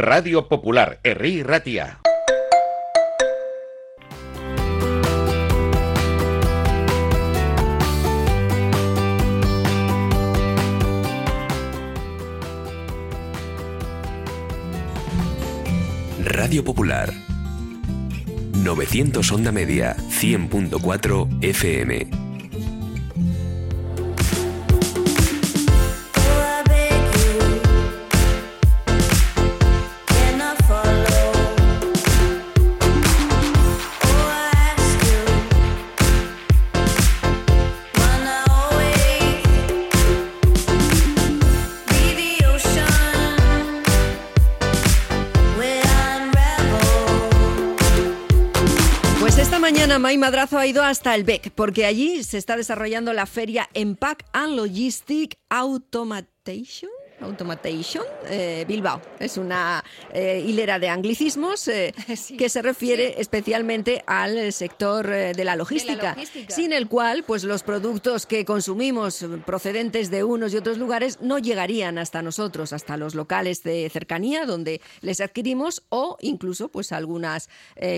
Radio Popular, Herri Ratia. Radio Popular. 900 Onda Media, 100.4 FM. Madrazo ha ido hasta el BEC, porque allí se está desarrollando la feria Empac and Logistic Automation Automation eh, Bilbao. Es una eh, hilera de anglicismos eh, que se refiere especialmente al sector de la, logística, sin el cual pues los productos que consumimos procedentes de unos y otros lugares no llegarían hasta nosotros, hasta los locales de cercanía donde les adquirimos o incluso pues algunas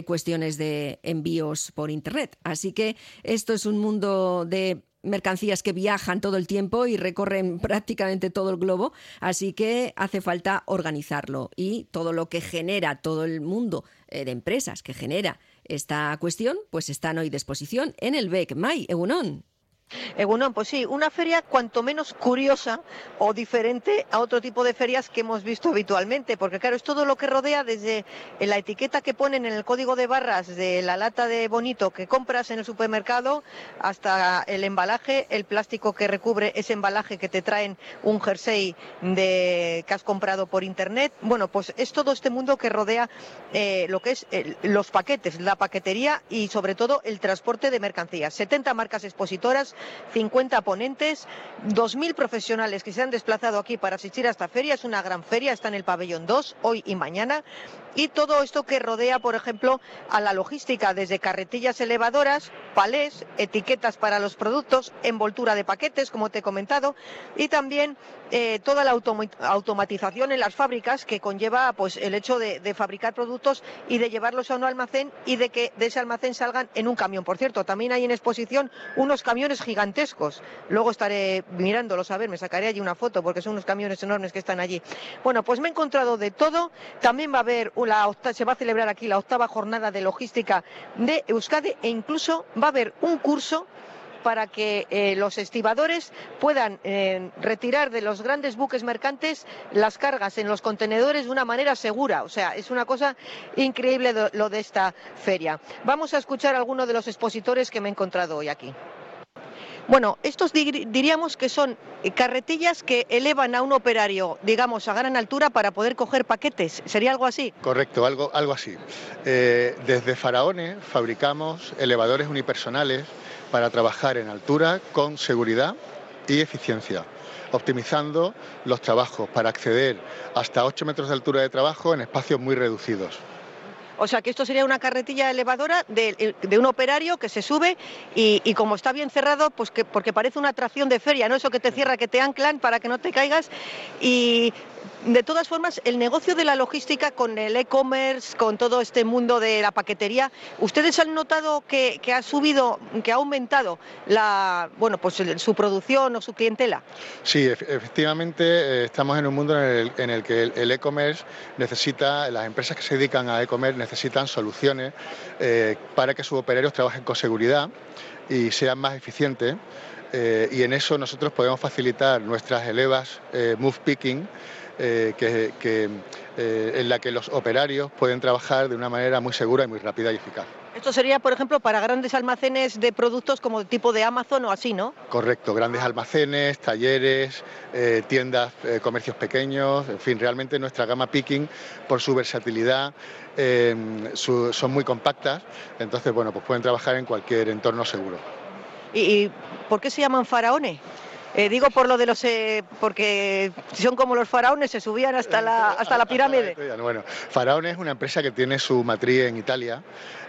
cuestiones de envíos por internet. Así que esto es un mundo de mercancías que viajan todo el tiempo y recorren prácticamente todo el globo, así que hace falta organizarlo y todo lo que genera todo el mundo eh, de empresas que genera esta cuestión, pues están hoy a disposición en el BEC. May, Egunon. Egunon, pues sí, una feria cuanto menos curiosa o diferente a otro tipo de ferias que hemos visto habitualmente, porque claro, es todo lo que rodea desde la etiqueta que ponen en el código de barras de la lata de bonito que compras en el supermercado hasta el embalaje, el plástico que recubre ese embalaje que te traen un jersey de que has comprado por internet. Bueno, pues es todo este mundo que rodea eh, lo que es los paquetes, la paquetería y sobre todo el transporte de mercancías. 70 marcas expositoras 50 ponentes, 2.000 profesionales que se han desplazado aquí para asistir a esta feria. Es una gran feria, está en el pabellón 2 hoy y mañana. Y todo esto que rodea, por ejemplo, a la logística, desde carretillas elevadoras, palés, etiquetas para los productos, envoltura de paquetes, como te he comentado, y también eh, toda la automatización en las fábricas que conlleva pues, el hecho de, de, fabricar productos y de llevarlos a un almacén y de que de ese almacén salgan en un camión. Por cierto, también hay en exposición unos camiones gigantescos. Luego estaré mirándolos a ver, me sacaré allí una foto porque son unos camiones enormes que están allí. Bueno, pues me he encontrado de todo. También va a haber se va a celebrar aquí la octava jornada de logística de Euskadi e incluso va a haber un curso para que eh, los estibadores puedan eh, retirar de los grandes buques mercantes las cargas en los contenedores de una manera segura. O sea, es una cosa increíble lo de esta feria. Vamos a escuchar a algunos de los expositores que me he encontrado hoy aquí. Bueno, estos diríamos que son carretillas que elevan a un operario, digamos, a gran altura para poder coger paquetes. ¿Sería algo así? Correcto, algo, algo así. Eh, desde Faraones fabricamos elevadores unipersonales para trabajar en altura con seguridad y eficiencia optimizando los trabajos para acceder hasta 8 metros de altura de trabajo en espacios muy reducidos. O sea que esto sería una carretilla elevadora de, un operario que se sube y, como está bien cerrado, pues que, porque parece una atracción de feria, ¿no? Eso que te cierra, que te anclan para que no te caigas. Y de todas formas, el negocio de la logística con el e-commerce, con todo este mundo de la paquetería, ¿ustedes han notado que, ha subido, que ha aumentado la, bueno, pues su producción o su clientela? Sí, efectivamente eh, estamos en un mundo en el, que el e-commerce necesita, las empresas que se dedican a e-commerce necesitan soluciones eh, para que sus operarios trabajen con seguridad y sean más eficientes. Eh, y en eso nosotros podemos facilitar nuestras elevas Move Picking eh, eh, en la que los operarios pueden trabajar de una manera muy segura y muy rápida y eficaz. Esto sería, por ejemplo, para grandes almacenes de productos como tipo de Amazon o así, ¿no? Correcto, grandes almacenes, talleres, eh, tiendas, comercios pequeños, en fin, realmente nuestra gama picking, por su versatilidad, son muy compactas, entonces, bueno, pues pueden trabajar en cualquier entorno seguro. ¿Y, por qué se llaman faraones? Eh, digo por lo de los, eh, porque son como los faraones, se subían hasta la, hasta la pirámide. Bueno, Faraón es una empresa que tiene su matriz en Italia.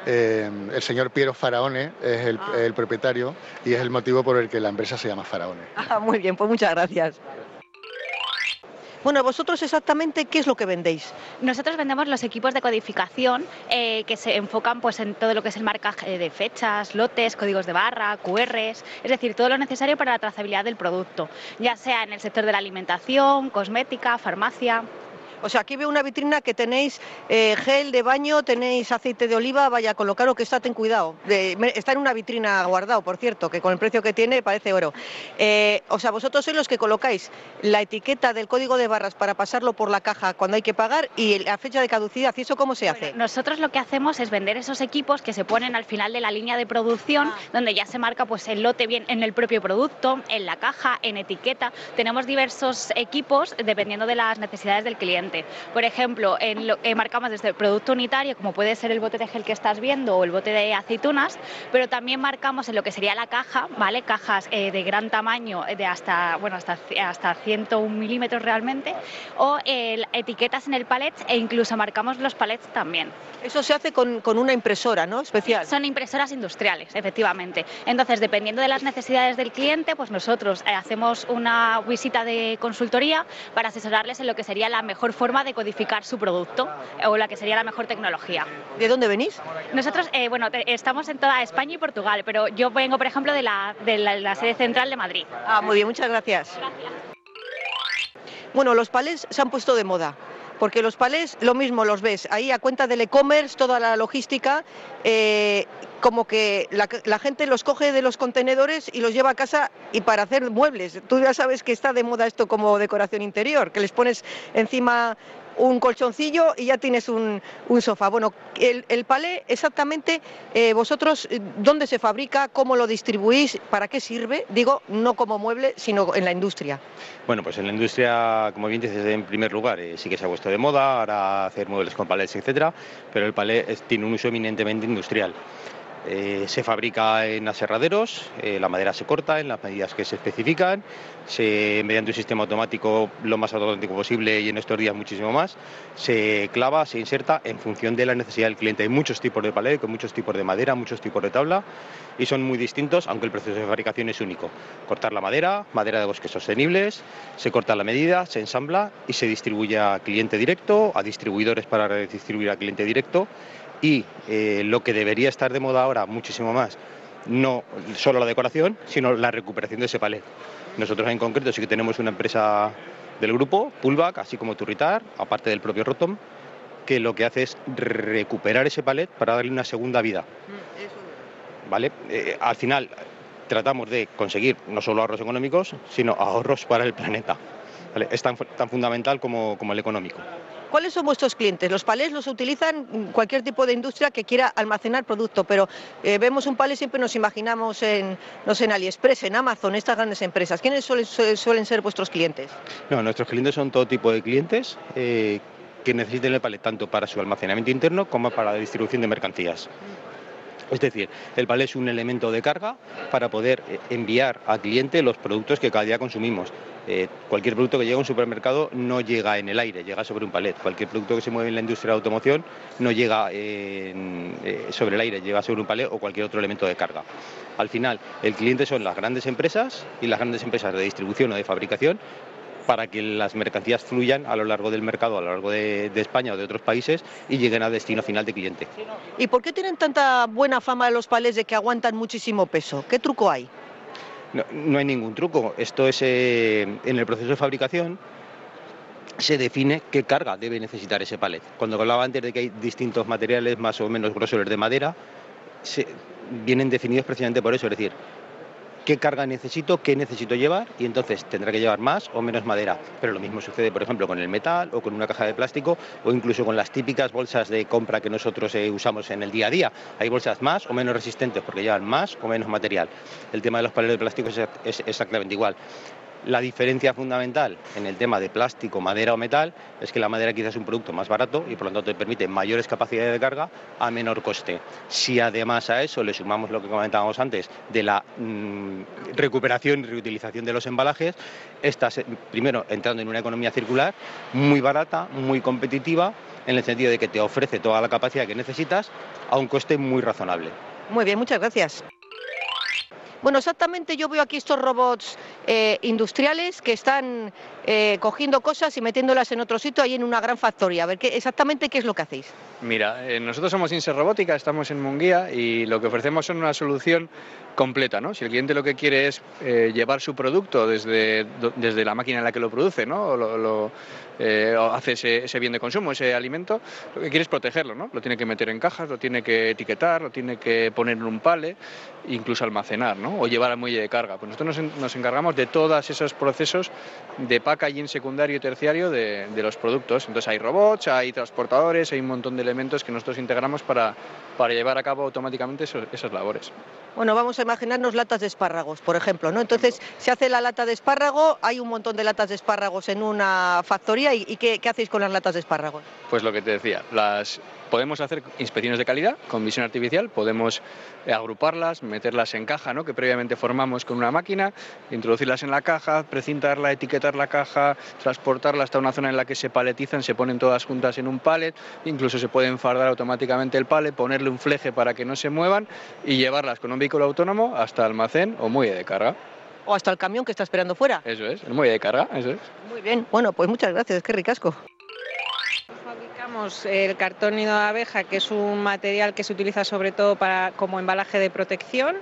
Eh, el señor Piero Faraone es el, ah. el, propietario y es el motivo por el que la empresa se llama Faraone. Ah, muy bien, pues muchas gracias. Bueno, vosotros exactamente qué es lo que vendéis. Nosotros vendemos los equipos de codificación eh, que se enfocan pues, en todo lo que es el marcaje de fechas, lotes, códigos de barra, QRs, es decir, todo lo necesario para la trazabilidad del producto, ya sea en el sector de la alimentación, cosmética, farmacia. O sea, aquí veo una vitrina que tenéis eh, gel de baño, tenéis aceite de oliva, vaya, con lo caro que está, ten cuidado. De- está en una vitrina guardado, por cierto, que con el precio que tiene parece oro. Eh, o sea, vosotros sois los que colocáis la etiqueta del código de barras para pasarlo por la caja cuando hay que pagar y la fecha de caducidad. ¿Y eso cómo se hace? Nosotros lo que hacemos es vender esos equipos que se ponen al final de la línea de producción, Ah. donde ya se marca pues el lote bien en el propio producto, en la caja, en etiqueta. Tenemos diversos equipos dependiendo de las necesidades del cliente. Por ejemplo, en lo- eh, marcamos desde el producto unitario, como puede ser el bote de gel que estás viendo o el bote de aceitunas, pero también marcamos en lo que sería la caja, ¿vale? Cajas eh, de gran tamaño, eh, de hasta, bueno, hasta, hasta 101 milímetros realmente, o eh, etiquetas en el palet e incluso marcamos los palets también. Eso se hace con, con una impresora, ¿no? Especial. Son impresoras industriales, efectivamente. Entonces, dependiendo de las necesidades del cliente, pues nosotros eh, hacemos una visita de consultoría para asesorarles en lo que sería la mejor forma de codificar su producto o la que sería la mejor tecnología. ¿De dónde venís? Nosotros, eh, bueno, te- estamos en toda España y Portugal, pero yo vengo, por ejemplo, de la, de la- la sede central de Madrid. Ah, muy bien, muchas gracias. Bueno, los palés se han puesto de moda. Porque los palés, lo mismo los ves ahí a cuenta del e-commerce, toda la logística, eh, como que la, la gente los coge de los contenedores y los lleva a casa y para hacer muebles. Tú ya sabes que está de moda esto como decoración interior, que les pones encima un colchoncillo y ya tienes un, un sofá. Bueno, el, palé exactamente, eh, vosotros, eh, ¿dónde se fabrica? ¿Cómo lo distribuís? ¿Para qué sirve? Digo, no como mueble, sino en la industria. Bueno, pues en la industria, como bien dices, en primer lugar, eh, sí que se ha puesto de moda, ahora hacer muebles con palets, etcétera, pero el palé tiene un uso eminentemente industrial. Eh, se fabrica en aserraderos, eh, la madera se corta en las medidas que se especifican, se, mediante un sistema automático lo más automático posible y en estos días muchísimo más, se clava, se inserta en función de la necesidad del cliente. Hay muchos tipos de palé, con muchos tipos de madera, muchos tipos de tabla y son muy distintos, aunque el proceso de fabricación es único. Cortar la madera, madera de bosques sostenibles, se corta la medida, se ensambla y se distribuye a cliente directo, a distribuidores para distribuir a cliente directo y eh, lo que debería estar de moda ahora muchísimo más, no solo la decoración, sino la recuperación de ese palet. Nosotros en concreto sí que tenemos una empresa del grupo, Pullback, así como Turritar, aparte del propio Rotom, que lo que hace es recuperar ese palet para darle una segunda vida. ¿vale? Eh, al final tratamos de conseguir no solo ahorros económicos, sino ahorros para el planeta. ¿vale? Es tan, tan fundamental como, como el económico. ¿Cuáles son vuestros clientes? Los palés los utilizan cualquier tipo de industria que quiera almacenar producto, pero eh, vemos un palé siempre nos imaginamos en, no sé, en AliExpress, en Amazon, estas grandes empresas. ¿Quiénes suelen, su- suelen ser vuestros clientes? No, nuestros clientes son todo tipo de clientes eh, que necesiten el palet tanto para su almacenamiento interno como para la distribución de mercancías. Es decir, el palet es un elemento de carga para poder eh, enviar al cliente los productos que cada día consumimos. Eh, cualquier producto que llega a un supermercado no llega en el aire, llega sobre un palet. Cualquier producto que se mueve en la industria de automoción no llega en- eh, sobre el aire, llega sobre un palet o cualquier otro elemento de carga. Al final, el cliente son las grandes empresas y las grandes empresas de distribución o de fabricación para que las mercancías fluyan a lo largo del mercado, a lo largo de, de España o de otros países y lleguen al destino final de cliente. ¿Y por qué tienen tanta buena fama los palés de que aguantan muchísimo peso? ¿Qué truco hay? No, no hay ningún truco. Esto es eh, en el proceso de fabricación se define qué carga debe necesitar ese palet. Cuando hablaba antes de que hay distintos materiales más o menos grosores de madera, se- vienen definidos precisamente por eso, es decir, qué carga necesito, qué necesito llevar y entonces tendrá que llevar más o menos madera. Pero lo mismo sucede, por ejemplo, con el metal o con una caja de plástico o incluso con las típicas bolsas de compra que nosotros eh, usamos en el día a día. Hay bolsas más o menos resistentes porque llevan más o menos material. El tema de los paneles de plástico es, es exactamente igual. La diferencia fundamental en el tema de plástico, madera o metal es que la madera quizás es un producto más barato y por lo tanto te permite mayores capacidades de carga a menor coste. Si además a eso le sumamos lo que comentábamos antes de la mm, recuperación y reutilización de los embalajes, estás eh, primero entrando en una economía circular muy barata, muy competitiva, en el sentido de que te ofrece toda la capacidad que necesitas a un coste muy razonable. Muy bien, muchas gracias. Bueno, exactamente yo veo aquí estos robots eh, industriales que están eh, cogiendo cosas y metiéndolas en otro sitio, ahí en una gran factoría. A ver, ¿qué, exactamente qué es lo que hacéis? Mira, eh, nosotros somos Inse Robótica, estamos en Munguía y lo que ofrecemos es una solución completa, ¿no? Si el cliente lo que quiere es llevar su producto desde, desde la máquina en la que lo produce, ¿no? O lo, o hace ese, ese bien de consumo, ese alimento, lo que quiere es protegerlo, ¿no? Lo tiene que meter en cajas, lo tiene que etiquetar, lo tiene que poner en un pale, incluso almacenar, ¿no? O llevar al muelle de carga. Pues nosotros nos, nos encargamos de todos esos procesos de packaging secundario y terciario de, de los productos. Entonces hay robots, hay transportadores, hay un montón de elementos que nosotros integramos para, para llevar a cabo automáticamente esos- esas labores. Bueno, vamos a imaginarnos latas de espárragos, por ejemplo, ¿no? Entonces, se hace la lata de espárrago, hay un montón de latas de espárragos en una factoría, ¿y, y qué, qué hacéis con las latas de espárragos? Pues lo que te decía, las podemos hacer inspecciones de calidad con visión artificial, podemos eh, agruparlas, meterlas en caja, ¿no? que previamente formamos con una máquina, introducirlas en la caja, precintarla, etiquetar la caja, transportarla hasta una zona en la que se paletizan, se ponen todas juntas en un pallet, incluso se puede enfardar automáticamente el pallet, ponerle un fleje para que no se muevan y llevarlas con un vehículo autónomo hasta almacén o muelle de carga. O hasta el camión que está esperando fuera. Eso es, el muelle de carga, eso es. Muy bien, bueno, pues muchas gracias, qué ricasco. Fabricamos el cartón nido de abeja, que es un material que se utiliza sobre todo para, como embalaje de protección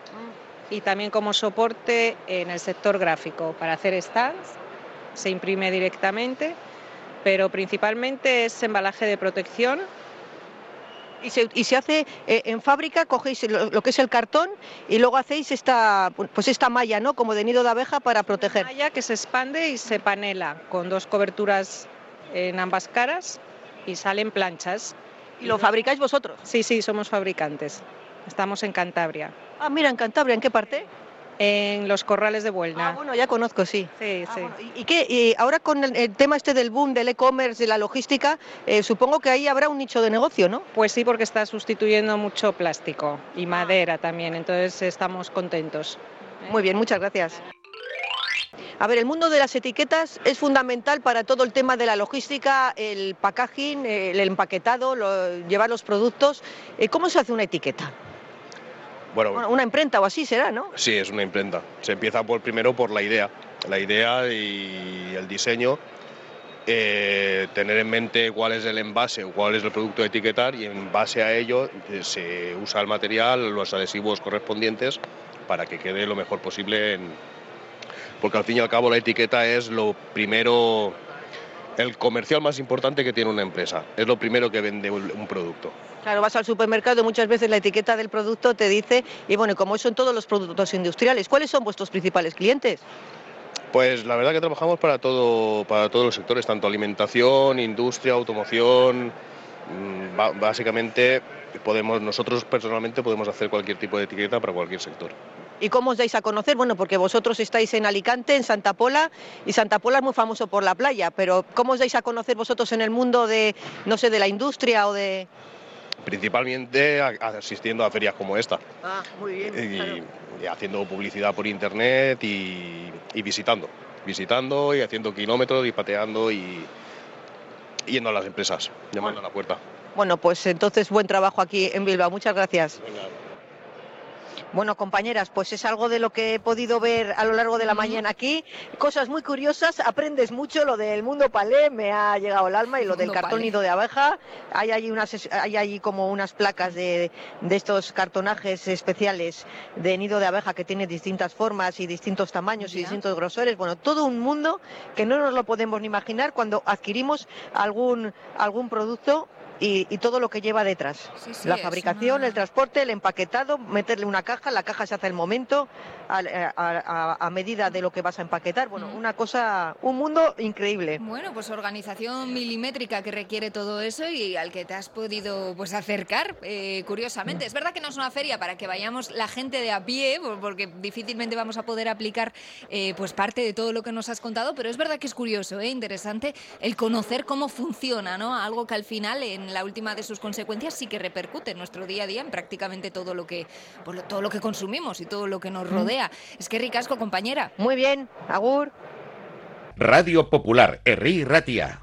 y también como soporte en el sector gráfico, para hacer stands, se imprime directamente, pero principalmente es embalaje de protección. Y se, y se hace eh, en fábrica, cogéis lo, lo que es el cartón y luego hacéis esta, pues esta malla, ¿no? Como de nido de abeja para proteger. Malla que se expande y se panela con dos coberturas en ambas caras y salen planchas. ¿Y lo fabricáis vosotros? Sí, sí, somos fabricantes. Estamos en Cantabria. Ah, mira, en Cantabria, ¿en qué parte? En los corrales de Buelna. Ah, bueno, ya conozco, sí. Sí, Ah, sí. bueno, ¿Y, qué? Y ahora con el, el tema este del boom del e-commerce, de la logística, eh, supongo que ahí habrá un nicho de negocio, ¿no? Pues sí, porque está sustituyendo mucho plástico y madera también, entonces estamos contentos. Muy bien, muchas gracias. A ver, el mundo de las etiquetas es fundamental para todo el tema de la logística, el packaging, el empaquetado, lo- llevar los productos. Eh, ¿Cómo se hace una etiqueta? Bueno, Bueno, Una imprenta o así será, ¿no? sí, es una imprenta. Se empieza por primero por la idea. La idea y el diseño. eh, tener en mente cuál es el envase o cuál es el producto a etiquetar y en base a ello eh, se usa el material, los adhesivos correspondientes para que quede lo mejor posible. en- Porque al fin y al cabo la etiqueta es lo primero, el comercial más importante que tiene una empresa. Es lo primero que vende un producto. Claro, vas al supermercado y muchas veces la etiqueta del producto te dice, y bueno, como son todos los productos industriales, ¿cuáles son vuestros principales clientes? Pues la verdad que trabajamos para todo, para todos los sectores, tanto alimentación, industria, automoción. mm, Básicamente podemos, nosotros personalmente podemos hacer cualquier tipo de etiqueta para cualquier sector. ¿Y cómo os dais a conocer? Bueno, porque vosotros estáis en Alicante, en Santa Pola, y Santa Pola es muy famoso por la playa, pero ¿cómo os dais a conocer vosotros en el mundo de, no sé, de la industria o de...? Principalmente asistiendo a ferias como esta Ah, muy bien. y, y haciendo publicidad por internet y, y visitando, visitando y haciendo kilómetros y pateando y yendo a las empresas, llamando a la puerta. Bueno, pues entonces buen trabajo aquí en Bilbao. Muchas gracias. Bueno, compañeras, pues es algo de lo que he podido ver a lo largo de la mañana aquí. Cosas muy curiosas, aprendes mucho. Lo del mundo palé me ha llegado al alma y lo del cartón palé. nido de abeja. Hay allí, unas, hay allí como unas placas de, de estos cartonajes especiales de nido de abeja que tiene distintas formas y distintos tamaños y distintos grosores. Bueno, todo un mundo que no nos lo podemos ni imaginar cuando adquirimos algún, algún producto y, y todo lo que lleva detrás. Sí, sí, la fabricación, una- el transporte, el empaquetado, meterle una caja, la caja se hace al momento, al- a, a- a medida de lo que vas a empaquetar. Bueno, Mm. una cosa, un mundo increíble. Bueno, pues organización milimétrica que requiere todo eso y al que te has podido pues acercar, eh, curiosamente. Es verdad que no es una feria para que vayamos la gente de a pie, por- porque difícilmente vamos a poder aplicar eh, pues parte de todo lo que nos has contado, pero es verdad que es curioso, eh, interesante el conocer cómo funciona, ¿no? Algo que al final, en la última de sus consecuencias, sí que repercute en nuestro día a día, en prácticamente todo lo que, pues, todo lo que consumimos y todo lo que nos rodea. Es que ricasco, compañera. Muy bien, Agur. Radio Popular, Herri Ratia.